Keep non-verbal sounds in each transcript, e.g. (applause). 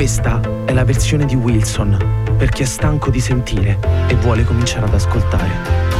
Questa è la versione di Wilson per chi è stanco di sentire e vuole cominciare ad ascoltare.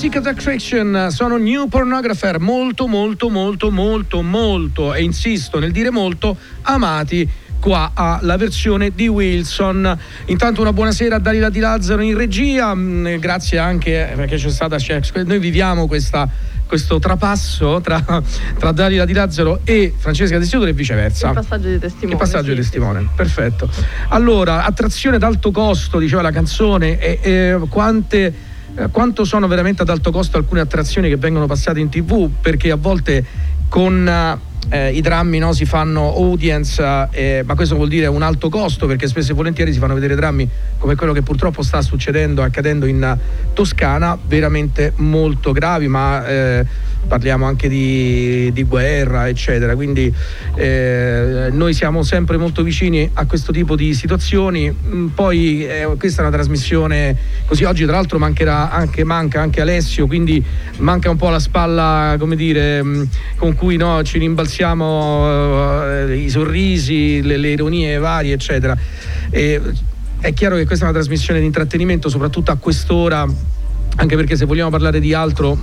Ticket Attraction sono New Pornographer, molto molto molto molto molto, e insisto nel dire molto, amati qua alla versione di Wilson. Intanto una buonasera a Dalila Di Lazzaro in regia, mm, grazie anche perché c'è stata noi viviamo questa questo trapasso tra, tra Dalila Di Lazzaro e Francesca Tessiodoro e viceversa. Il passaggio di testimone. Il passaggio sì, di testimone, sì, perfetto. Allora, attrazione d'alto costo, diceva la canzone, e, e quante eh, quanto sono veramente ad alto costo alcune attrazioni che vengono passate in tv? Perché a volte con eh, i drammi no, si fanno audience eh, ma questo vuol dire un alto costo perché spesso e volentieri si fanno vedere drammi come quello che purtroppo sta succedendo accadendo in Toscana veramente molto gravi ma eh, parliamo anche di, di, guerra, eccetera. Quindi eh, noi siamo sempre molto vicini a questo tipo di situazioni. Mm, poi eh, questa è una trasmissione così oggi tra l'altro mancherà anche, manca anche Alessio, quindi manca un po' la spalla, come dire, mm, con cui no, ci rimbalziamo eh, i sorrisi, le, le, ironie varie, eccetera. E, è chiaro che questa è una trasmissione di intrattenimento, soprattutto a quest'ora anche perché se vogliamo parlare di altro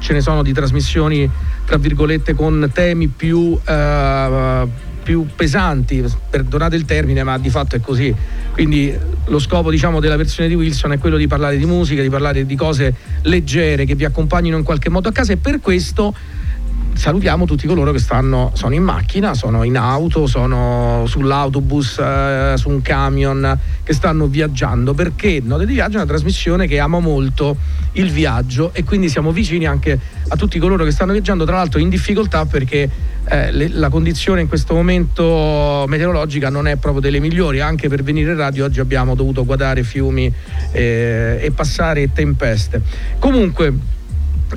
ce ne sono di trasmissioni tra virgolette con temi più, uh, più pesanti, perdonate il termine ma di fatto è così, quindi lo scopo diciamo, della versione di Wilson è quello di parlare di musica, di parlare di cose leggere che vi accompagnino in qualche modo a casa e per questo salutiamo tutti coloro che stanno, sono in macchina, sono in auto, sono sull'autobus, eh, su un camion, che stanno viaggiando, perché Note di Viaggio è una trasmissione che ama molto il viaggio e quindi siamo vicini anche a tutti coloro che stanno viaggiando, tra l'altro in difficoltà perché eh, le, la condizione in questo momento meteorologica non è proprio delle migliori, anche per venire in radio oggi abbiamo dovuto guardare fiumi eh, e passare tempeste. Comunque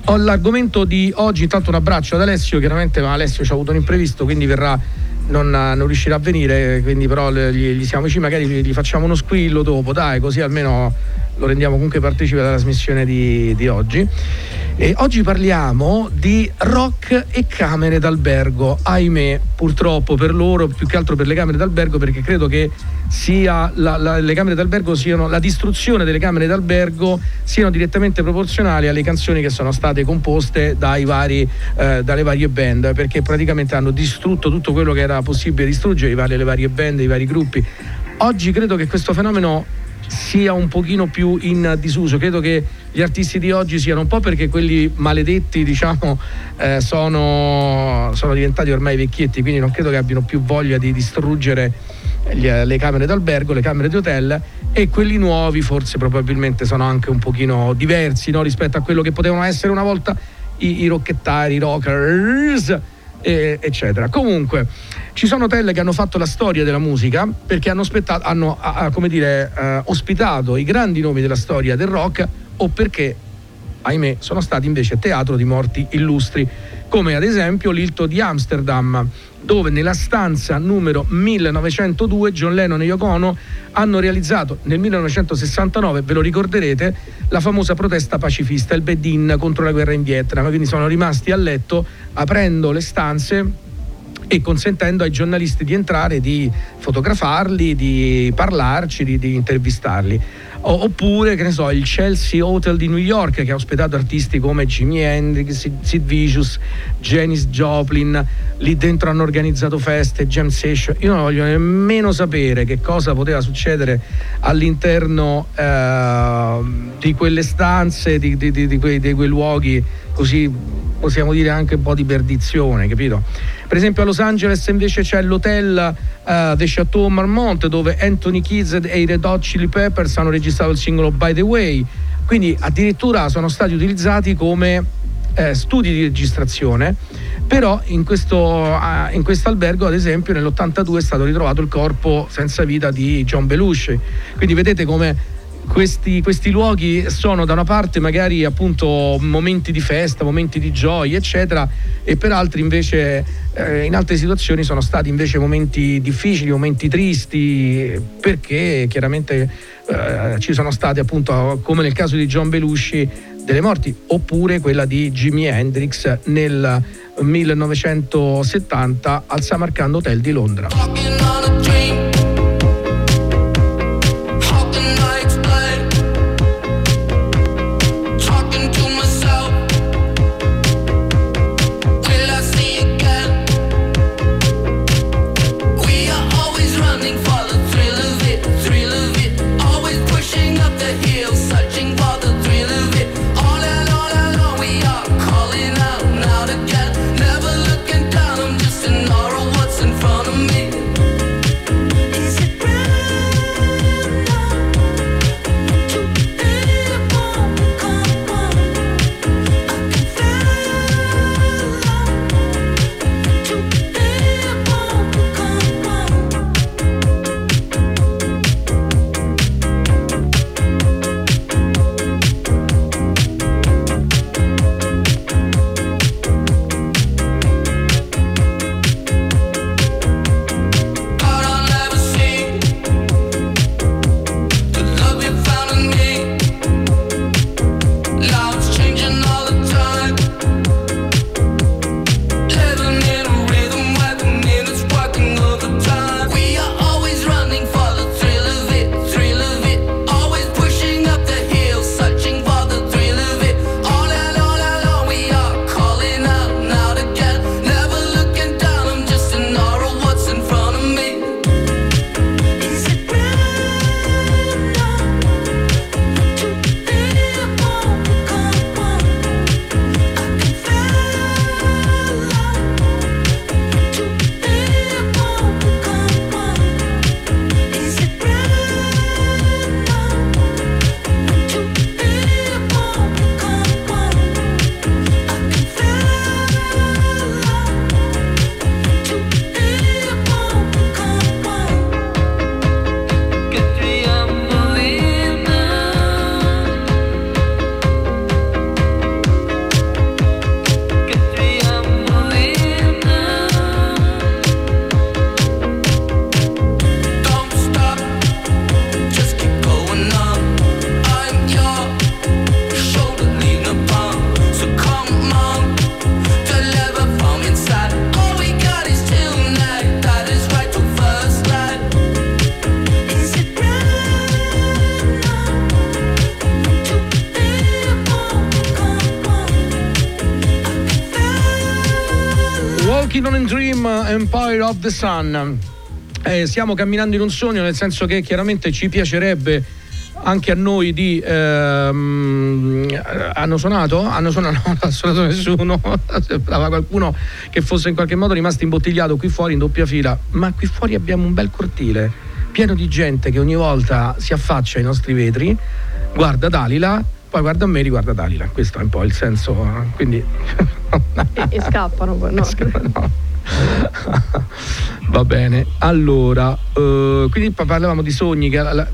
ho l'argomento di oggi, intanto un abbraccio ad Alessio, chiaramente ma Alessio ci ha avuto un imprevisto, quindi verrà, non, non riuscirà a venire, quindi però gli, gli siamo vicini, magari gli, gli, facciamo uno squillo dopo, dai, così almeno lo rendiamo comunque partecipe della trasmissione di, di oggi. E oggi parliamo di rock e camere d'albergo. Ahimè, purtroppo per loro, più che altro per le camere d'albergo, perché credo che sia la, la, le camere d'albergo siano la distruzione delle camere d'albergo siano direttamente proporzionali alle canzoni che sono state composte vari, eh, dalle varie band, perché praticamente hanno distrutto tutto quello che era possibile distruggere, le varie band, i vari gruppi. Oggi credo che questo fenomeno sia un pochino più in disuso. Credo che gli artisti di oggi siano un po' perché quelli maledetti, diciamo, eh, sono, sono, diventati ormai vecchietti, quindi non credo che abbiano più voglia di distruggere gli, le camere d'albergo, le camere di hotel e quelli nuovi forse probabilmente sono anche un pochino diversi no? rispetto a quello che potevano essere una volta i, i rocchettari, i rockers e, eccetera. Comunque, ci sono hotel che hanno fatto la storia della musica perché hanno, spettato, hanno a, come dire, eh, ospitato i grandi nomi della storia del rock o perché, ahimè, sono stati invece teatro di morti illustri, come ad esempio l'Ilto di Amsterdam, dove nella stanza numero 1902 John Lennon e Yoko Ono hanno realizzato nel 1969, ve lo ricorderete, la famosa protesta pacifista, il Bedin contro la guerra in Vietnam, quindi sono rimasti a letto aprendo le stanze e consentendo ai giornalisti di entrare, di fotografarli, di parlarci, di, di intervistarli. Oppure che ne so il Chelsea Hotel di New York che ha ospitato artisti come Jimi Hendrix, Sid Vicious, Janis Joplin lì dentro hanno organizzato feste, jam session. Io non voglio nemmeno sapere che cosa poteva succedere all'interno eh, di quelle stanze di, di, di, di quei, quei luoghi così possiamo dire anche un po' di perdizione capito? Per esempio a Los Angeles invece c'è l'hotel uh, The Chateau Marmont dove Anthony Kids e i Red Hot Chili Peppers hanno registrato il singolo By the Way. Quindi addirittura sono stati utilizzati come eh, studi di registrazione, però in questo uh, in albergo ad esempio nell'82 è stato ritrovato il corpo senza vita di John Belushi. Quindi vedete come questi, questi, luoghi sono da una parte magari appunto momenti di festa, momenti di gioia, eccetera, e per altri invece eh, in altre situazioni sono stati invece momenti difficili, momenti tristi, perché chiaramente eh, ci sono stati appunto, come nel caso di John Belushi, delle morti, oppure quella di Jimi Hendrix nel 1970 al Samarkand Hotel di Londra. Of the Sun. Eh, stiamo camminando in un sogno, nel senso che chiaramente ci piacerebbe anche a noi di ehm, hanno suonato? Hanno suonato? (laughs) No, non ha suonato nessuno. (laughs) Sembrava qualcuno che fosse in qualche modo rimasto imbottigliato qui fuori in doppia fila. Ma qui fuori abbiamo un bel cortile pieno di gente che ogni volta si affaccia ai nostri vetri, guarda Dalila, poi guarda me e riguarda Dalila. Questo è un po' il senso. Quindi. e, e scappano poi, no. (laughs) no. (laughs) Va bene, allora, eh, quindi parlavamo di sogni, che la,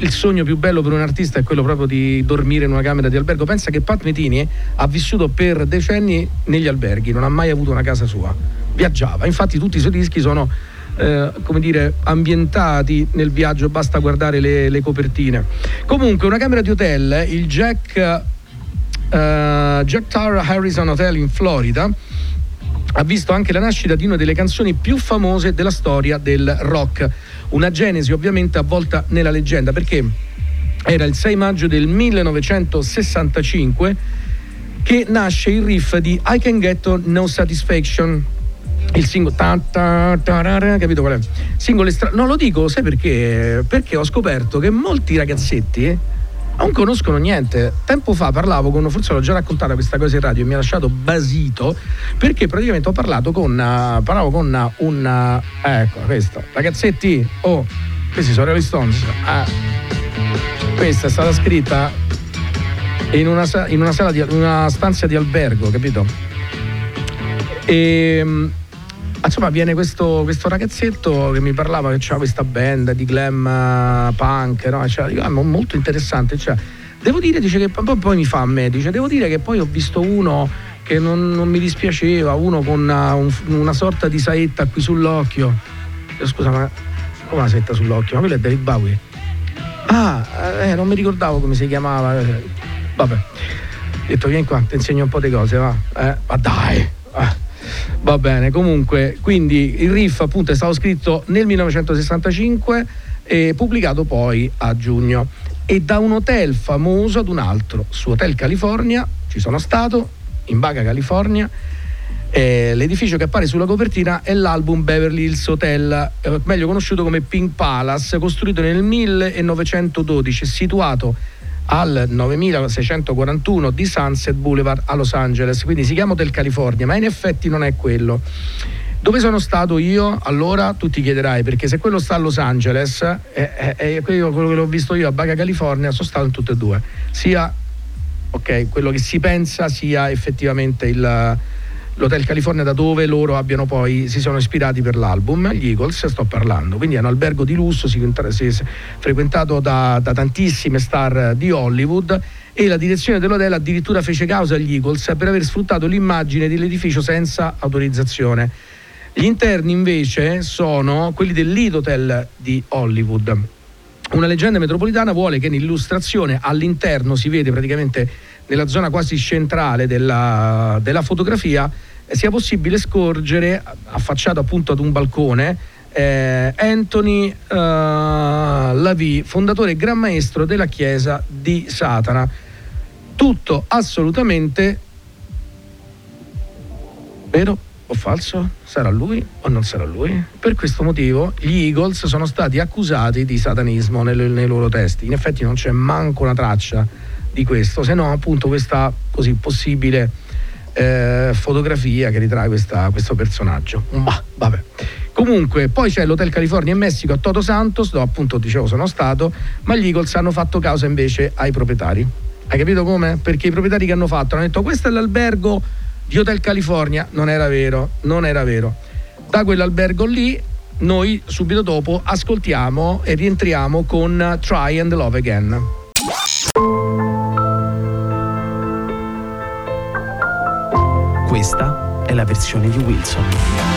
il sogno più bello per un artista è quello proprio di dormire in una camera di albergo. Pensa che Pat Metini ha vissuto per decenni negli alberghi, non ha mai avuto una casa sua, viaggiava, infatti tutti i suoi dischi sono eh, come dire, ambientati nel viaggio, basta guardare le, le, copertine. Comunque, una camera di hotel, il Jack, uh, Jack Tower Harrison Hotel in Florida, ha visto anche la nascita di una delle canzoni più famose della storia del rock. Una genesi ovviamente avvolta nella leggenda, perché era il 6 maggio del 1965 che nasce il riff di I Can Get No Satisfaction il singolo ta, ta, ta, capito qual è? Singolo estra- no lo dico sai perché perché ho scoperto che molti ragazzetti non conoscono niente. Tempo fa parlavo con forse l'ho già raccontata questa cosa in radio e mi ha lasciato basito perché praticamente ho parlato con uh, parlavo con un uh, ecco questo. Ragazzetti oh questi sono Rolling Stones? Ah, questa è stata scritta in una, in una, di, una stanza di albergo capito? E ehm, insomma viene questo, questo, ragazzetto che mi parlava che c'era questa band di glam uh, punk, no? Cioè, dico, ah, molto interessante. Cioè, devo dire, dice che poi, poi, mi fa a me, dice, devo dire che poi ho visto uno che non, non mi dispiaceva, uno con una, un, una, sorta di saetta qui sull'occhio. Io, scusa, ma come una saetta sull'occhio? Ma quello è David Bowie. Ah, eh, non mi ricordavo come si chiamava. Vabbè. Ho detto, vieni qua, ti insegno un po' di cose, va. Eh, ma dai. Va bene, comunque, quindi il riff appunto è stato scritto nel 1965 e pubblicato poi a giugno. E da un hotel famoso ad un altro, su Hotel California, ci sono stato, in Baga California, eh, l'edificio che appare sulla copertina è l'album Beverly Hills Hotel, eh, meglio conosciuto come Pink Palace, costruito nel 1912, situato al 9641 di Sunset Boulevard a Los Angeles, quindi si chiama Hotel California, ma in effetti non è quello. Dove sono stato io? Allora tu ti chiederai perché se quello sta a Los Angeles e eh, quello che l'ho visto io a Baga California sono stato in tutte e due, sia okay, quello che si pensa sia effettivamente il, l'Hotel California da dove loro abbiano poi si sono ispirati per l'album, gli Eagles sto parlando, quindi è un albergo di lusso, si, si, frequentato da, da tantissime star di Hollywood e la direzione dell'hotel addirittura fece causa agli Eagles per aver sfruttato l'immagine dell'edificio senza autorizzazione. Gli interni invece sono quelli del Lead Hotel di Hollywood. Una leggenda metropolitana vuole che nell'illustrazione all'interno si vede praticamente nella zona quasi centrale della, della fotografia sia possibile scorgere, affacciato appunto ad un balcone, eh, Anthony uh, Lavie, fondatore e gran maestro della Chiesa di Satana. Tutto assolutamente vero o falso? Sarà lui o non sarà lui? Per questo motivo gli Eagles sono stati accusati di satanismo nei, nei loro testi. In effetti non c'è manco una traccia di questo, se no appunto questa così possibile eh, fotografia che ritrae questa, questo personaggio. Ma vabbè. Comunque, poi c'è l'Hotel California in Messico a Toto Santos, dove appunto dicevo sono stato, ma gli Eagles hanno fatto causa invece ai proprietari. Hai capito come? Perché i proprietari che hanno fatto hanno detto questo è l'albergo di Hotel California, non era vero, non era vero. Da quell'albergo lì noi subito dopo ascoltiamo e rientriamo con Try and Love Again. Questa è la versione di Wilson.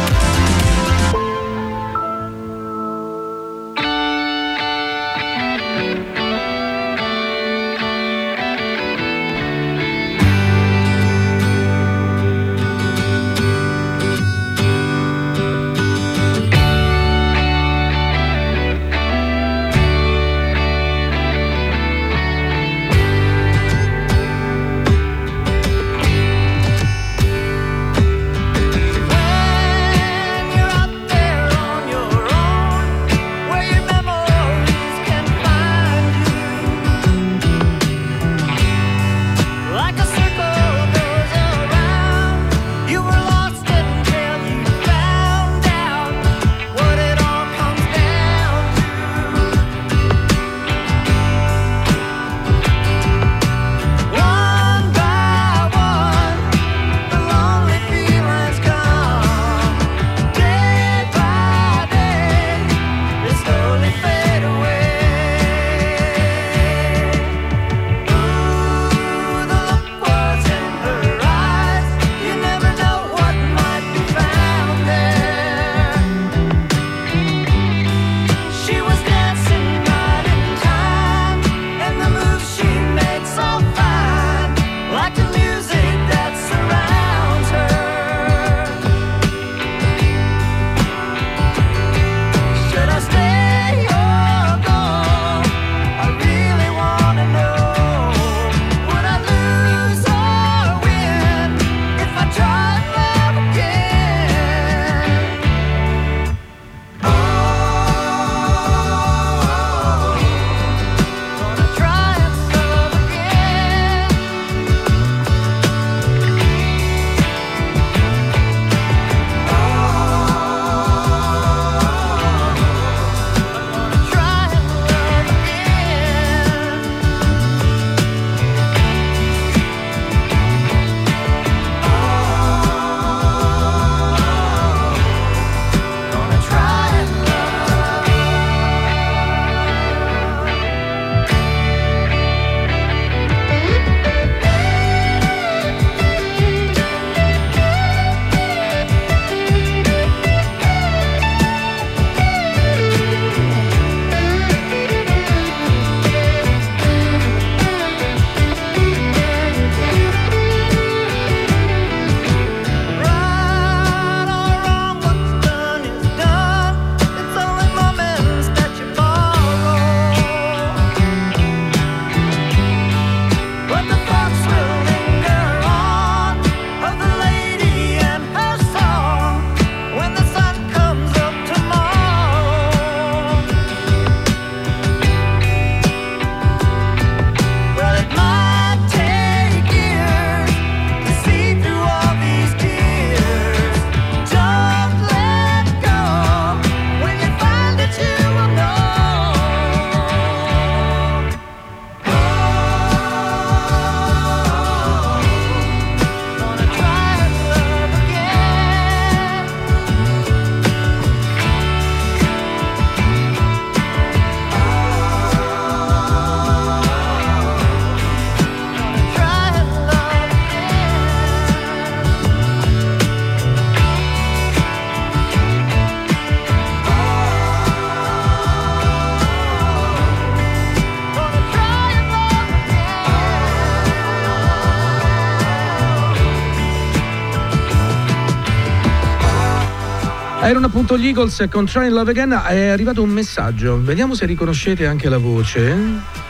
Erano appunto gli Eagles con Trying Love Again. È arrivato un messaggio. Vediamo se riconoscete anche la voce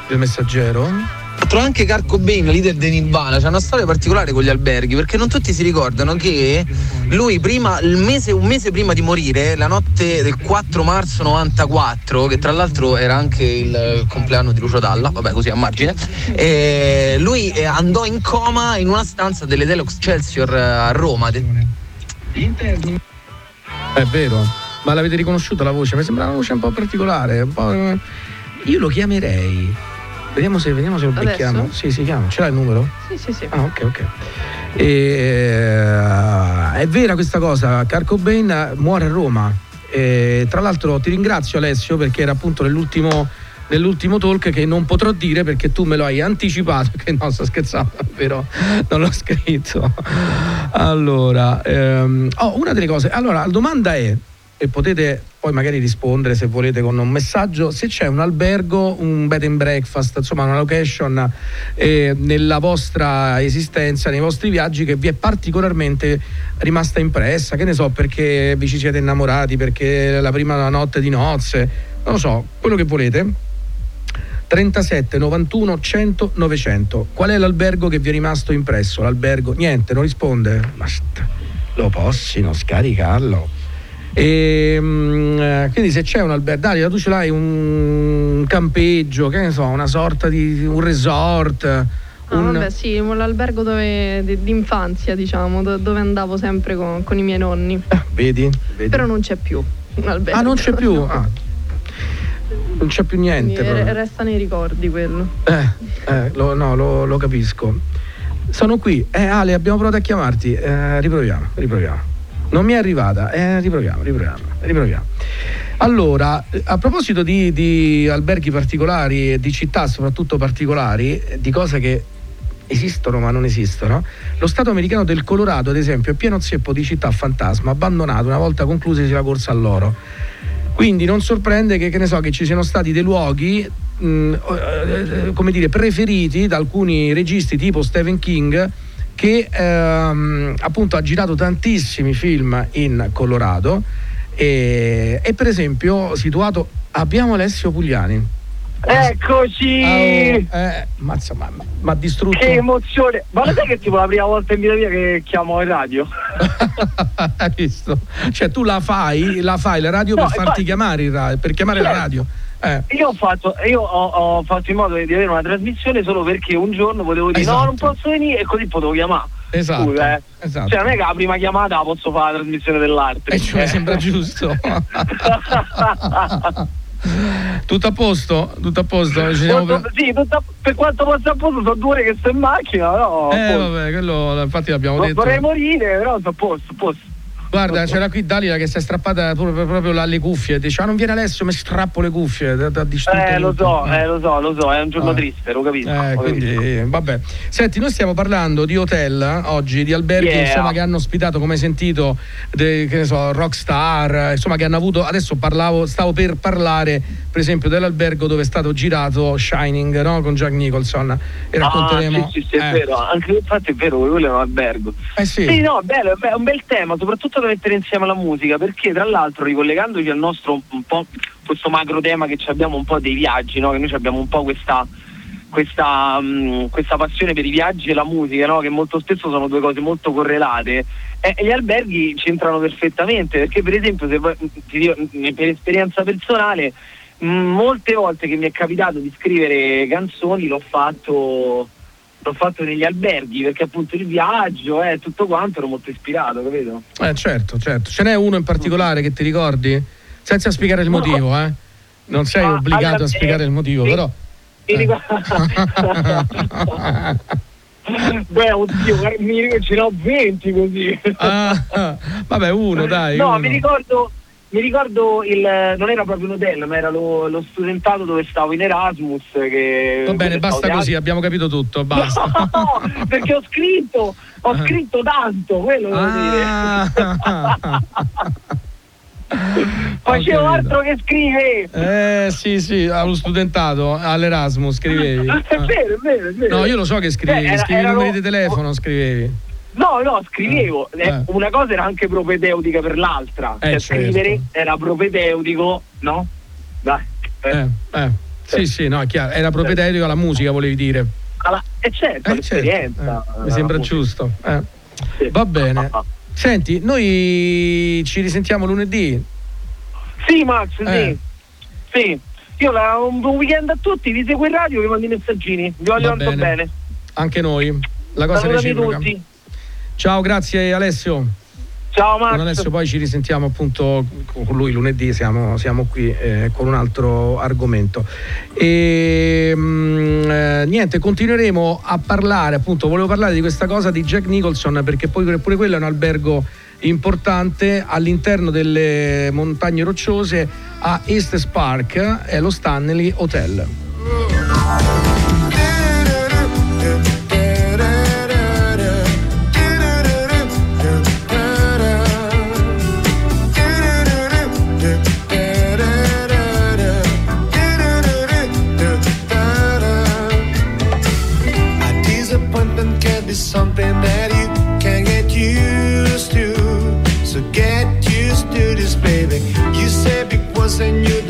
del messaggero. Trovo anche Carco Bain, leader di Nirvana, c'è una storia particolare con gli alberghi perché non tutti si ricordano che lui prima, mese, un mese prima di morire, la notte del 4 marzo 94, che tra l'altro era anche il compleanno di Lucio Dalla, vabbè così a margine, eh, lui eh, andò in coma in una stanza dell'Edelio Excelsior eh, a Roma. È vero, ma l'avete riconosciuta la voce? Mi sembra una voce un po' particolare. Un po'... Io lo chiamerei. Vediamo se, vediamo se lo Adesso? becchiamo. Sì, si chiama. Ce l'hai il numero? Sì, sì, sì. Ah, ok, ok. E, eh, è vera questa cosa, Carco Bain muore a Roma. E, tra l'altro ti ringrazio Alessio perché era appunto nell'ultimo, nell'ultimo talk che non potrò dire perché tu me lo hai anticipato, (laughs) che no, sto scherzando, però non l'ho scritto. Allora, ehm, oh, una delle cose, allora la domanda è, e potete poi magari rispondere se volete con un messaggio, se c'è un albergo, un bed and breakfast, insomma una location eh, nella vostra esistenza, nei vostri viaggi che vi è particolarmente rimasta impressa, che ne so, perché vi ci siete innamorati, perché la prima notte di nozze, non lo so, quello che volete. 37 91 100 900. Qual è l'albergo che vi è rimasto impresso? L'albergo? Niente, non risponde. Ma st- lo possino scaricarlo. E, mm, eh, quindi se c'è un albergo, Dalia, tu ce l'hai un campeggio, che ne so, una sorta di un resort. Ah, un- vabbè, sì, l'albergo dove, di, d'infanzia, diciamo, do- dove andavo sempre con, con i miei nonni. Vedi? Vedi? Però non c'è più un albergo. ah, non c'è più. (laughs) Ah. Non c'è più niente. Re- resta nei ricordi quello. Eh, eh, lo, no, lo, lo capisco. Sono qui. Eh, Ale, abbiamo provato a chiamarti. Eh, riproviamo, riproviamo. Non mi è arrivata. Eh, riproviamo, riproviamo, riproviamo. Allora, a proposito di, di alberghi particolari e di città soprattutto particolari, di cose che esistono ma non esistono, lo Stato americano del Colorado, ad esempio, è pieno zeppo di città fantasma, abbandonato una volta conclusasi la corsa all'oro. Quindi non sorprende che, che ne so, che ci siano stati dei luoghi mh, eh, come dire, preferiti da alcuni registi tipo Stephen King che ehm, appunto ha girato tantissimi film in Colorado e, e per esempio situato abbiamo Alessio Pugliani Eccoci! Oh, eh, mazza, ma, ma, distrutto Che emozione! Ma lo sai che è tipo la prima volta in vita mia che chiamo in radio? (laughs) hai visto? Cioè tu la fai, la fai la radio No, per farti infatti- chiamare in radio, per chiamare la Certo. radio. Eh. Io ho fatto, io ho, ho fatto in modo di avere una trasmissione solo perché un giorno potevo dire no, Esatto. non posso venire e così potevo chiamare. Esatto, Scusa, eh. esatto. Cioè non è che la prima chiamata la posso fare la trasmissione dell'altro. E cioè, Eh. sembra (laughs) giusto. (laughs) Tutto a posto? Tutto a posto? Molto- per- sì, tutta- per quanto possa a posto sono due che sto in macchina, però Eh a vabbè, quello infatti l'abbiamo Non detto. vorrei morire, però sto a posto, a posto. Guarda, c'era qui Dalila che si è strappata proprio, proprio là le cuffie. Dice: Ah, non viene Alessio, mi strappo le cuffie. Da, da Eh, lo so, eh, lo so, lo so, è un giorno Ah. triste, lo capisco. Eh, lo quindi, capisco. vabbè. Senti, noi stiamo parlando di hotel eh, oggi, di alberghi Yeah. insomma, che hanno ospitato, come hai sentito, de- che ne so, rockstar, eh, insomma, che hanno avuto. Adesso parlavo, stavo per parlare, per esempio, dell'albergo dove è stato girato Shining no? con Jack Nicholson. E racconteremo. Ah, sì, sì, sì, è eh, vero, anche infatti è vero, quello è un albergo. Eh sì. Sì, no, bello, è be- è un bel tema, soprattutto da mettere insieme alla musica, perché tra l'altro ricollegandoci al nostro un po' questo macro tema che abbiamo un po' dei viaggi, no? Che noi abbiamo un po' questa questa, mh, questa passione per i viaggi e la musica, no? che molto spesso sono due cose molto correlate, e, e gli alberghi c'entrano perfettamente, perché per esempio, se dico, mh, per esperienza personale, molte volte che mi è capitato di scrivere canzoni l'ho fatto, l'ho fatto negli alberghi, perché appunto il viaggio e tutto quanto ero molto ispirato, capito? Eh, certo, certo. Ce n'è uno in particolare che ti ricordi? Senza spiegare il No. motivo, eh? Non sei Ah, obbligato alla- a spiegare eh, il motivo, sì. però. Mi Eh. ricordo- (laughs) Beh, oddio, mi ricordo, ce n'ho 20 così. Ah, vabbè, uno, (laughs) dai. no, uno. mi ricordo, mi ricordo il, non era proprio un hotel, ma era lo, lo studentato dove stavo in Erasmus. Che, Va bene, basta così, abbiamo capito tutto, basta. (laughs) No, perché ho scritto, ho scritto tanto, quello devo Ah. dire. (laughs) Facevo altro che scrivere. Eh sì, sì, allo studentato, all'Erasmus scrivevi. (laughs) È vero, è vero, è vero. No, io lo so che scrivevi, Eh, era- scrivi i numeri di telefono, scrivevi. No, no, scrivevo. Eh, Eh, eh. Una cosa era anche propedeutica per l'altra. Eh, cioè, certo. scrivere era propedeutico, no? Dai. eh. Eh. Sì, sì, no, è chiaro. Era proprietario alla musica, volevi dire. Alla- eh certo, l'esperienza. certo. Eh, mi sembra giusto. Sì. Va bene. Senti, noi ci risentiamo lunedì. Sì, Max, sì. Sì. Io la- un buon weekend a tutti, vi seguo in radio, vi mando i messaggini. Vi voglio Va tanto bene. bene. Anche noi. La cosa Salutami reciproca. tutti. Ciao, grazie Alessio. Ciao Max. Con Alessio poi ci risentiamo appunto con lui lunedì, siamo, siamo qui eh, con un altro argomento. E mm, eh, niente, continueremo a parlare, appunto, volevo parlare di questa cosa di Jack Nicholson perché poi pure quello è un albergo importante all'interno delle montagne rocciose a Estes Park, è lo Stanley Hotel. Be something that you can't get used to. So get used to this, baby. You big words and you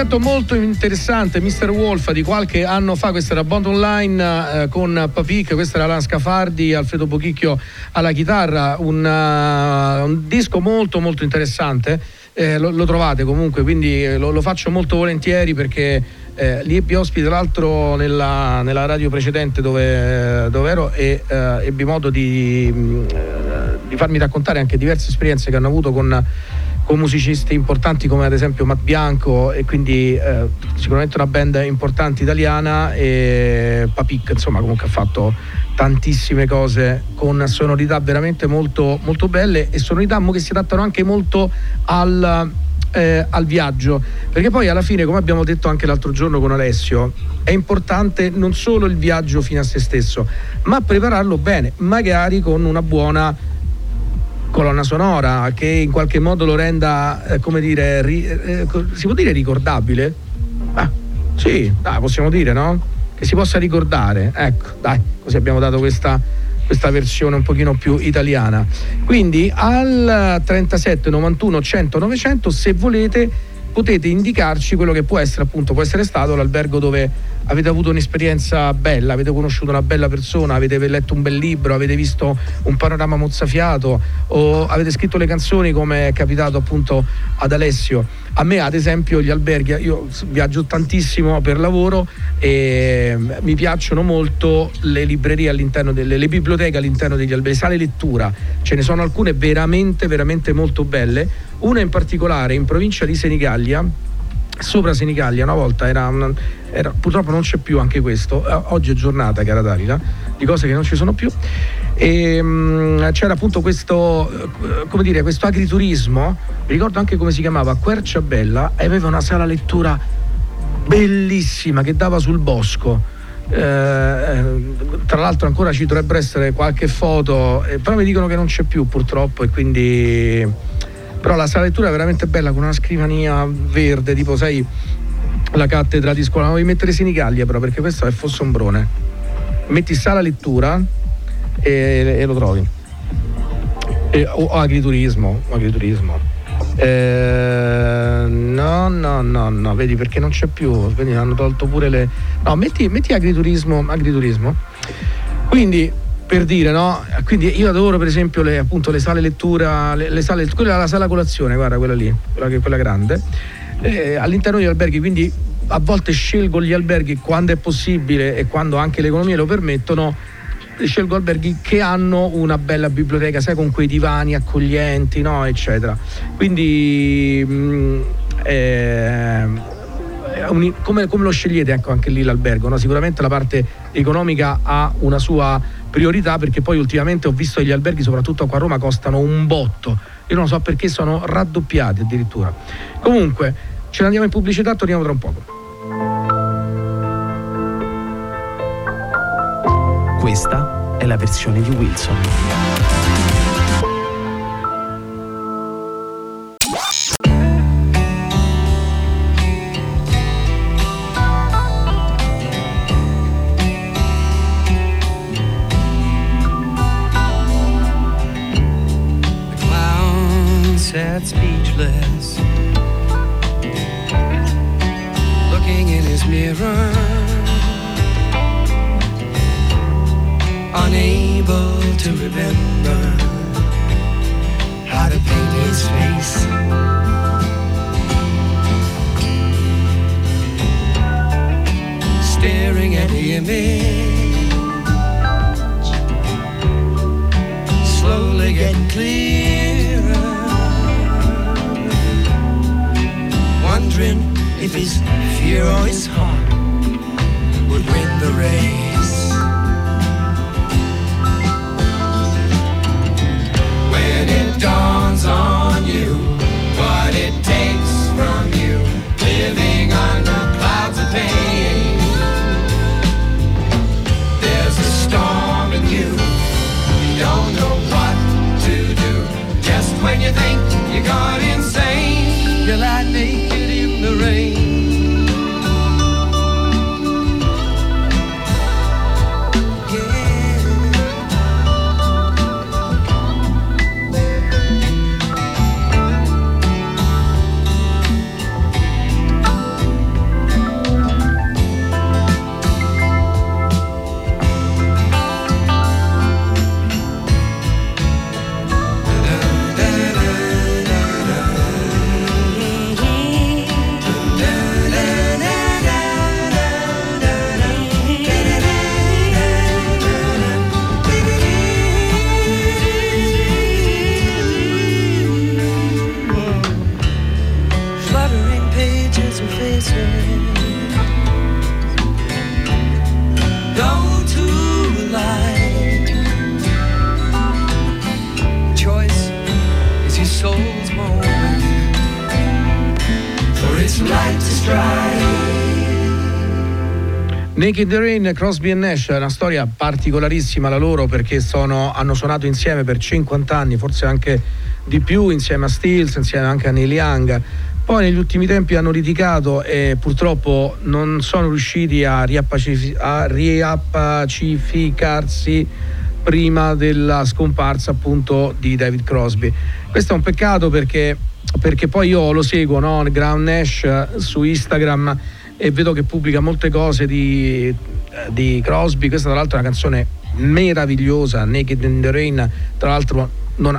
Progetto molto interessante, Mr. Wolf di qualche anno fa, questa era Bond Online eh, con Papic, questa era Lan Scafardi, Alfredo Bochicchio alla chitarra, un, eh, un disco molto molto interessante, eh, lo, lo trovate comunque, quindi eh, lo, lo faccio molto volentieri perché eh, li ebbi ospiti tra l'altro nella, nella radio precedente dove, dove ero e eh, ebbi modo di, eh, di farmi raccontare anche diverse esperienze che hanno avuto con con musicisti importanti come ad esempio Matt Bianco e quindi eh, sicuramente una band importante italiana e Papic insomma comunque ha fatto tantissime cose con sonorità veramente molto, molto belle e sonorità che si adattano anche molto al, eh, al viaggio, perché poi alla fine, come abbiamo detto anche l'altro giorno con Alessio, è importante non solo il viaggio fino a se stesso, ma prepararlo bene, magari con una buona colonna sonora che in qualche modo lo renda, eh, come dire, ri- eh, si può dire ricordabile? Ah, sì, dai, possiamo dire, no? Che si possa ricordare, ecco, dai, così abbiamo dato questa, questa versione un pochino più italiana. Quindi al 37 91 100 900 se volete potete indicarci quello che può essere appunto può essere stato l'albergo dove avete avuto un'esperienza bella, avete conosciuto una bella persona, avete letto un bel libro, avete visto un panorama mozzafiato o avete scritto le canzoni come è capitato appunto ad Alessio. A me ad esempio gli alberghi, io viaggio tantissimo per lavoro e mi piacciono molto le librerie all'interno delle le biblioteche all'interno degli alberghi, sale lettura, ce ne sono alcune veramente veramente molto belle, una in particolare in provincia di Senigallia sopra Senigallia una volta era, una, era, purtroppo non c'è più anche questo eh, oggi è giornata cara Dalila di cose che non ci sono più. E mh, c'era appunto questo eh, come dire questo agriturismo mi ricordo anche come si chiamava Querciabella e aveva una sala lettura bellissima che dava sul bosco. Eh, tra l'altro ancora ci dovrebbero essere qualche foto eh, però mi dicono che non c'è più purtroppo e quindi però la sala lettura è veramente bella con una scrivania verde tipo sai la cattedra di scuola. Non devi mettere Senigallia però perché questo è Fossombrone. Metti sala lettura e, e lo trovi. E, o agriturismo agriturismo. Eh, no no no no vedi perché non c'è più. Vedi hanno tolto pure le no metti, metti agriturismo agriturismo. Quindi per dire, no? Quindi io adoro per esempio le, appunto, le sale lettura, le, le sale, quella è la sala colazione, guarda quella lì, quella, quella grande, eh, all'interno degli alberghi, quindi a volte scelgo gli alberghi quando è possibile e quando anche le economie lo permettono, scelgo alberghi che hanno una bella biblioteca, sai, con quei divani accoglienti, no? eccetera. Quindi mh, mm, eh, come, come, lo scegliete ecco, anche lì l'albergo? No? Sicuramente la parte economica ha una sua priorità perché poi ultimamente ho visto che gli alberghi, soprattutto qua a Roma, costano un botto. Io non so perché sono raddoppiati addirittura. Comunque, ce ne andiamo in pubblicità, torniamo tra un poco. Questa è la versione di Wilson. To remember Naked Rain, Crosby e Nash è una storia particolarissima la loro perché sono- hanno suonato insieme per 50 anni, forse anche di più, insieme a Stills, insieme anche a Neil Young. Poi negli ultimi tempi hanno litigato e purtroppo non sono riusciti a, riappacifi- a riappacificarsi prima della scomparsa appunto di David Crosby. Questo è un peccato perché, perché poi io lo seguo, no? Ground Nash eh, su Instagram e vedo che pubblica molte cose di, di Crosby. Questa tra l'altro è una canzone meravigliosa, Naked in the Rain, tra l'altro non, (laughs)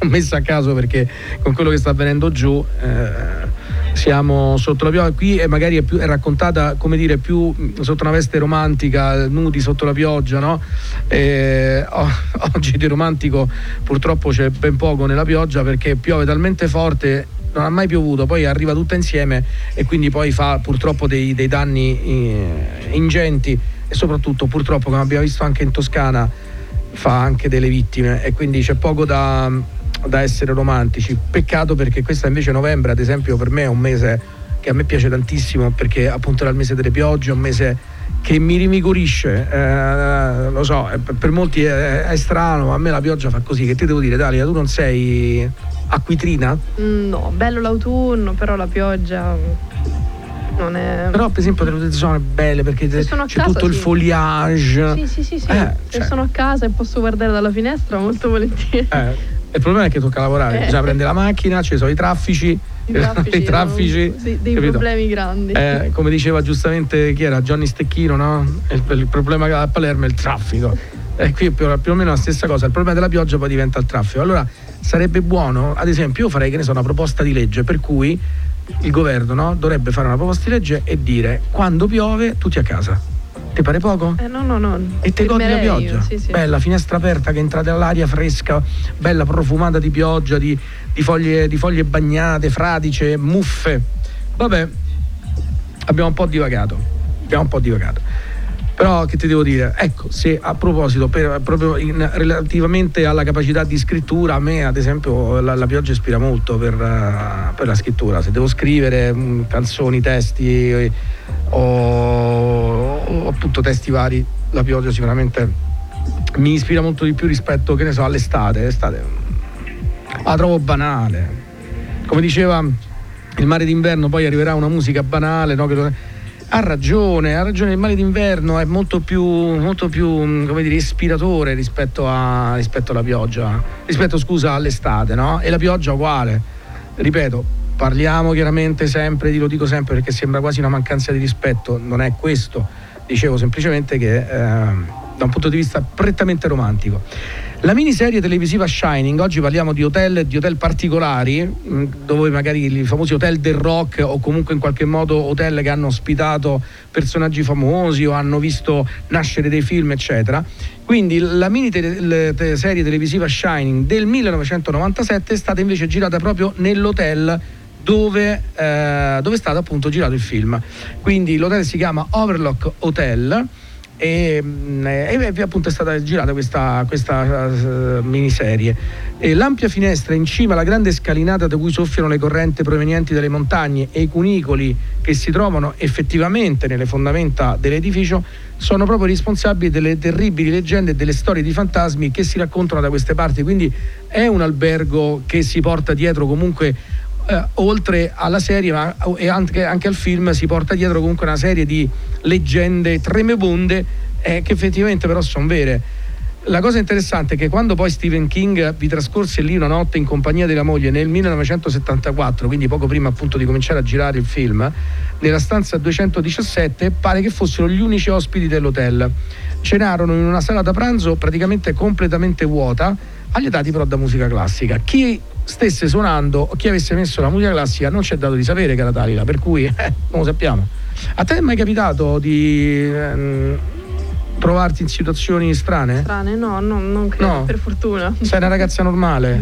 non messa a caso perché con quello che sta avvenendo giù eh, siamo sotto la pioggia qui e magari è, più, è raccontata come dire più sotto una veste romantica nudi sotto la pioggia no? Eh, o- (laughs) oggi di romantico purtroppo c'è ben poco nella pioggia perché piove talmente forte non ha mai piovuto, poi arriva tutta insieme e quindi poi fa purtroppo dei, dei danni eh, ingenti e soprattutto purtroppo come abbiamo visto anche in Toscana fa anche delle vittime e quindi c'è poco da, da essere romantici. Peccato perché questa invece novembre, ad esempio, per me è un mese che a me piace tantissimo perché appunto era il mese delle piogge, un mese che mi rimigorisce, eh, lo so, eh, per molti è, è strano, a me la pioggia fa così, che ti devo dire Dalia, tu non sei acquitrina? Mm, No, bello l'autunno, però la pioggia non è... Però per esempio delle zone belle perché c'è casa, tutto il sì. foliage. Sì, sì, sì, sì. Eh, Se cioè- sono a casa e posso guardare dalla finestra, molto volentieri. Eh, il problema è che tocca lavorare, Eh. bisogna prendere la macchina, ci sono i traffici, I traffici, (laughs) i traffici, sì, dei capito? problemi grandi. Eh, come diceva giustamente chi era Johnny Stecchino, no? Il, il problema a Palermo è il traffico. E qui più, più o meno la stessa cosa, il problema della pioggia poi diventa il traffico. Allora sarebbe buono, ad esempio, io farei che ne so, una proposta di legge per cui il governo no, dovrebbe fare una proposta di legge e dire quando piove tutti a casa. Ti pare poco? Eh, no, no, no. E te godi la pioggia. io, sì, sì. Bella, finestra aperta che entrate all'aria fresca, bella profumata di pioggia, di, di foglie, di foglie bagnate, fradice, muffe. Vabbè, abbiamo un po' divagato. Abbiamo un po' divagato. Però che ti devo dire? Ecco, se a proposito, per- proprio in- relativamente alla capacità di scrittura, a me ad esempio la, la pioggia ispira molto per, eh, per la scrittura. Se devo scrivere mm, canzoni, testi eh, o, o appunto testi vari, la pioggia sicuramente mi ispira molto di più rispetto, che ne so, all'estate. L'estate mm, la trovo banale. Come diceva il mare d'inverno, poi arriverà una musica banale, no? Ha ragione, ha ragione, il mare d'inverno è molto più, molto più mm, come dire, ispiratore rispetto, a- rispetto alla pioggia, rispetto scusa all'estate, no? E la pioggia uguale. Ripeto, parliamo chiaramente sempre, lo dico sempre perché sembra quasi una mancanza di rispetto, non è questo, dicevo semplicemente che eh, da un punto di vista prettamente romantico. La miniserie televisiva Shining, oggi parliamo di hotel, di hotel particolari, mh, dove magari i famosi hotel del rock o comunque in qualche modo hotel che hanno ospitato personaggi famosi o hanno visto nascere dei film, eccetera. Quindi la miniserie serie televisiva Shining del 1997 è stata invece girata proprio nell'hotel dove, eh, dove è stato appunto girato il film. Quindi l'hotel si chiama Overlock Hotel e, mm, e- e appunto è stata girata questa, questa eh, miniserie. E l'ampia finestra in cima alla grande scalinata da cui soffiano le correnti provenienti dalle montagne e i cunicoli che si trovano effettivamente nelle fondamenta dell'edificio sono proprio responsabili delle terribili leggende e delle storie di fantasmi che si raccontano da queste parti. Quindi è un albergo che si porta dietro comunque eh, oltre alla serie ma, e anche, anche al film si porta dietro comunque una serie di leggende tremebonde eh, che effettivamente però sono vere. La cosa interessante è che quando poi Stephen King vi trascorse lì una notte in compagnia della moglie nel 1974, quindi poco prima appunto di cominciare a girare il film, nella stanza 217 pare che fossero gli unici ospiti dell'hotel. Cenarono in una sala da pranzo praticamente completamente vuota, allietati però da musica classica. Chi stesse suonando o chi avesse messo la musica classica non c'è dato di sapere che era Dalila, per cui (laughs) eh, non lo sappiamo. A te è mai capitato di ehm, trovarti in situazioni strane? Strane, no, no, non credo, No. per fortuna. Sei una ragazza normale?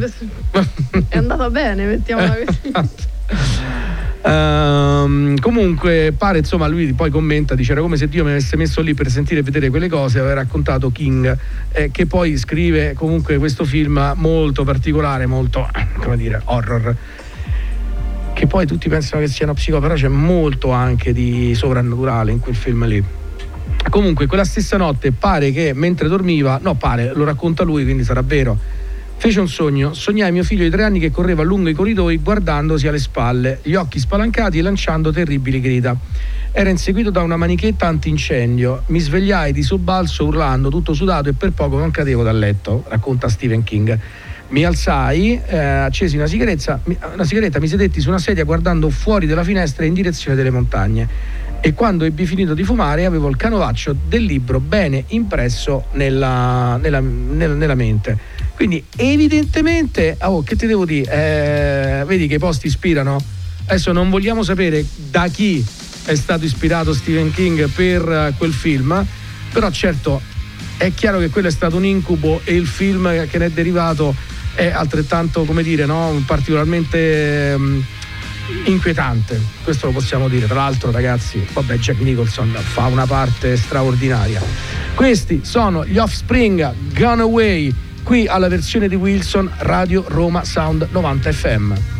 (laughs) È andata bene, mettiamola (laughs) così. Ehm, comunque pare insomma lui poi commenta dice era come se Dio mi avesse messo lì per sentire e vedere quelle cose aveva raccontato King eh, che poi scrive comunque questo film molto particolare molto come dire horror che poi tutti pensano che siano psico però c'è molto anche di sovrannaturale in quel film lì Comunque, quella stessa notte pare che mentre dormiva, no, pare, lo racconta lui, quindi sarà vero. Fece un sogno, sognai mio figlio di tre anni che correva lungo i corridoi guardandosi alle spalle, gli occhi spalancati e lanciando terribili grida. Era inseguito da una manichetta antincendio. Mi svegliai di sobbalzo urlando, tutto sudato e per poco non cadevo dal letto, racconta Stephen King. Mi alzai, eh, accesi una sigaretta, una sigaretta, mi sedetti su una sedia guardando fuori dalla finestra in direzione delle montagne. E quando ebbi finito di fumare avevo il canovaccio del libro bene impresso nella, nella- nella- nella mente. Quindi evidentemente, oh, che ti devo dire, Eh, vedi che i posti ispirano? Adesso non vogliamo sapere da chi è stato ispirato Stephen King per eh, quel film, però certo è chiaro che quello è stato un incubo e il film che ne è derivato è altrettanto, come dire, no? particolarmente ehm, inquietante, questo lo possiamo dire. Tra l'altro, ragazzi, vabbè, Jack Nicholson fa una parte straordinaria. Questi sono gli Offspring Gone Away, qui alla versione di Wilson Radio Roma Sound 90 FM.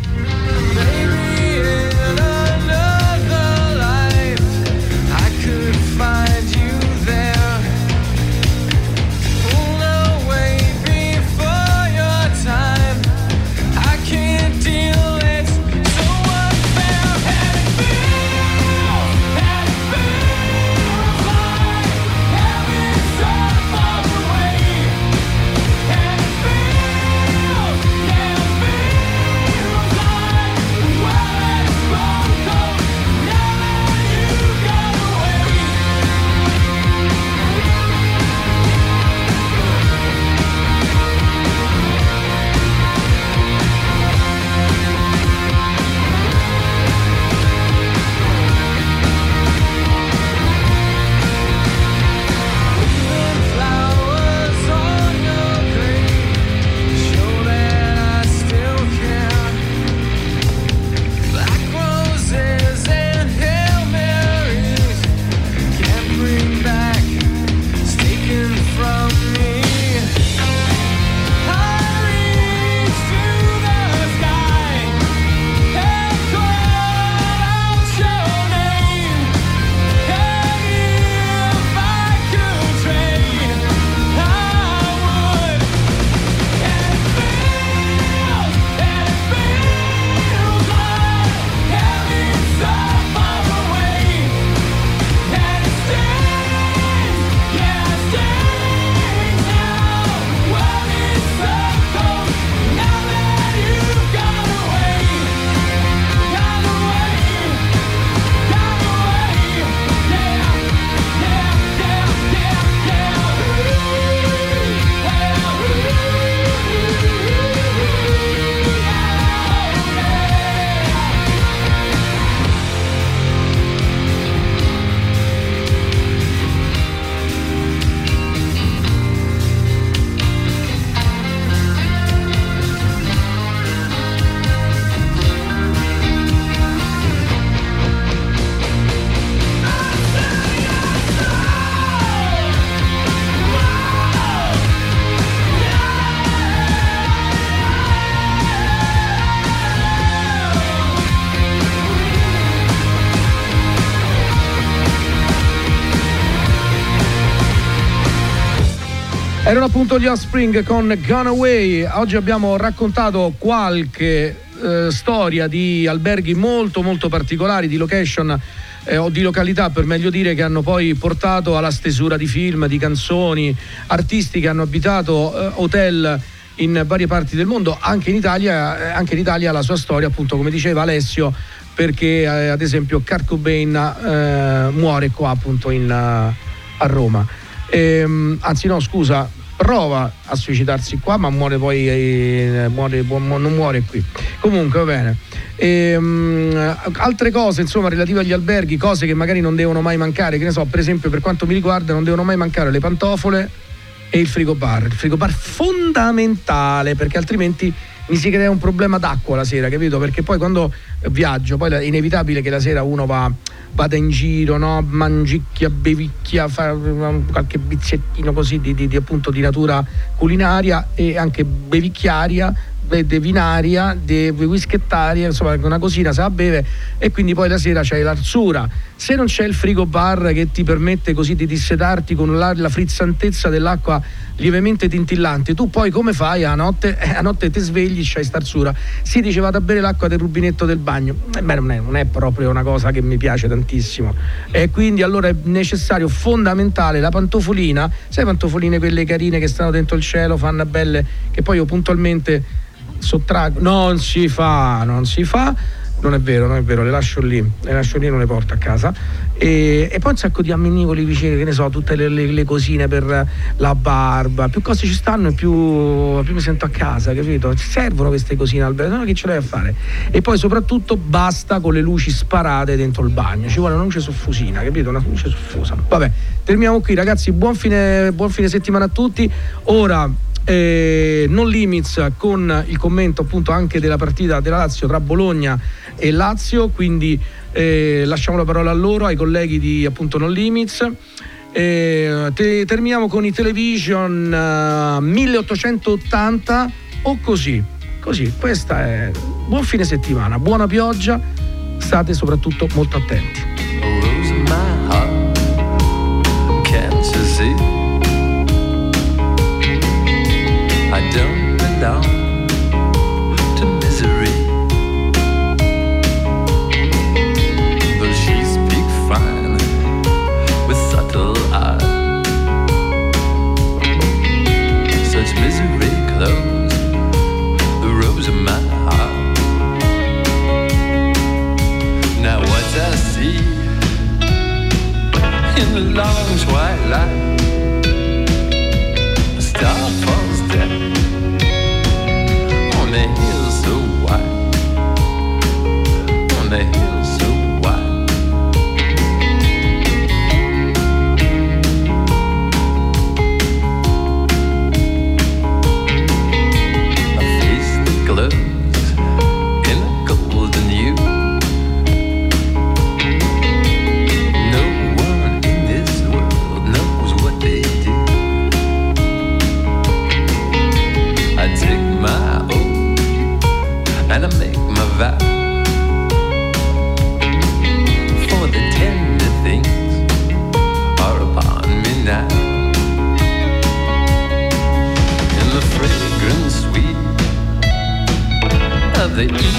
Appunto gli Offspring con Gone Away. Oggi abbiamo raccontato qualche eh, storia di alberghi molto molto particolari, di location eh, o di località per meglio dire che hanno poi portato alla stesura di film, di canzoni, artisti che hanno abitato eh, hotel in varie parti del mondo, anche in Italia, eh, anche in Italia la sua storia, appunto come diceva Alessio, perché eh, ad esempio Kurt Cobain eh, muore qua appunto in, a Roma. Ehm, anzi no, scusa, prova a suicidarsi qua, ma muore poi, eh, muore- mu- non muore qui. Comunque va bene. Ehm, altre cose, insomma, relative agli alberghi, cose che magari non devono mai mancare, che ne so, per esempio, per quanto mi riguarda, non devono mai mancare le pantofole e il frigobar. Il frigobar fondamentale, perché altrimenti mi si crea un problema d'acqua la sera, capito? Perché poi quando viaggio, poi è inevitabile che la sera uno va, vada in giro, no? mangicchia, bevicchia, fa qualche bizzettino così di, di- di, appunto di natura culinaria e anche bevicchiaria, de- vinaria, de whischettaria, insomma una cosina se la beve e quindi poi la sera c'hai l'arsura Se non c'è il frigo bar che ti permette così di dissetarti con la, la frizzantezza dell'acqua lievemente tintillante, tu poi come fai a notte? Eh, (laughs) a notte ti svegli, c'hai starzura. Si dice vado a bere l'acqua del rubinetto del bagno. Eh, beh, non è, non è proprio una cosa che mi piace tantissimo. E quindi allora è necessario, fondamentale, la pantofolina, sai pantofoline quelle carine che stanno dentro il cielo, fanno belle, che poi io puntualmente sottraggo. Non si fa, non si fa. Non è vero, non è vero, le lascio lì, le lascio lì e non le porto a casa. E, e poi un sacco di amminicoli vicini, che ne so, tutte le, le- le cosine per la barba. Più cose ci stanno e più, più mi sento a casa, capito? Ci servono queste cosine al no che ce l'hai a fare? E poi soprattutto basta con le luci sparate dentro il bagno, ci vuole una luce soffusina, capito? Una luce soffusa. Vabbè, terminiamo qui ragazzi, buon fine, buon fine settimana a tutti. Ora eh, non limits con il commento appunto anche della partita della Lazio tra Bologna e Lazio, quindi eh, lasciamo la parola a loro, ai colleghi di appunto Non Limits. Eh, te- terminiamo con i television eh, 1880 o così. Così, questa è buon fine settimana, buona pioggia, state soprattutto molto attenti. The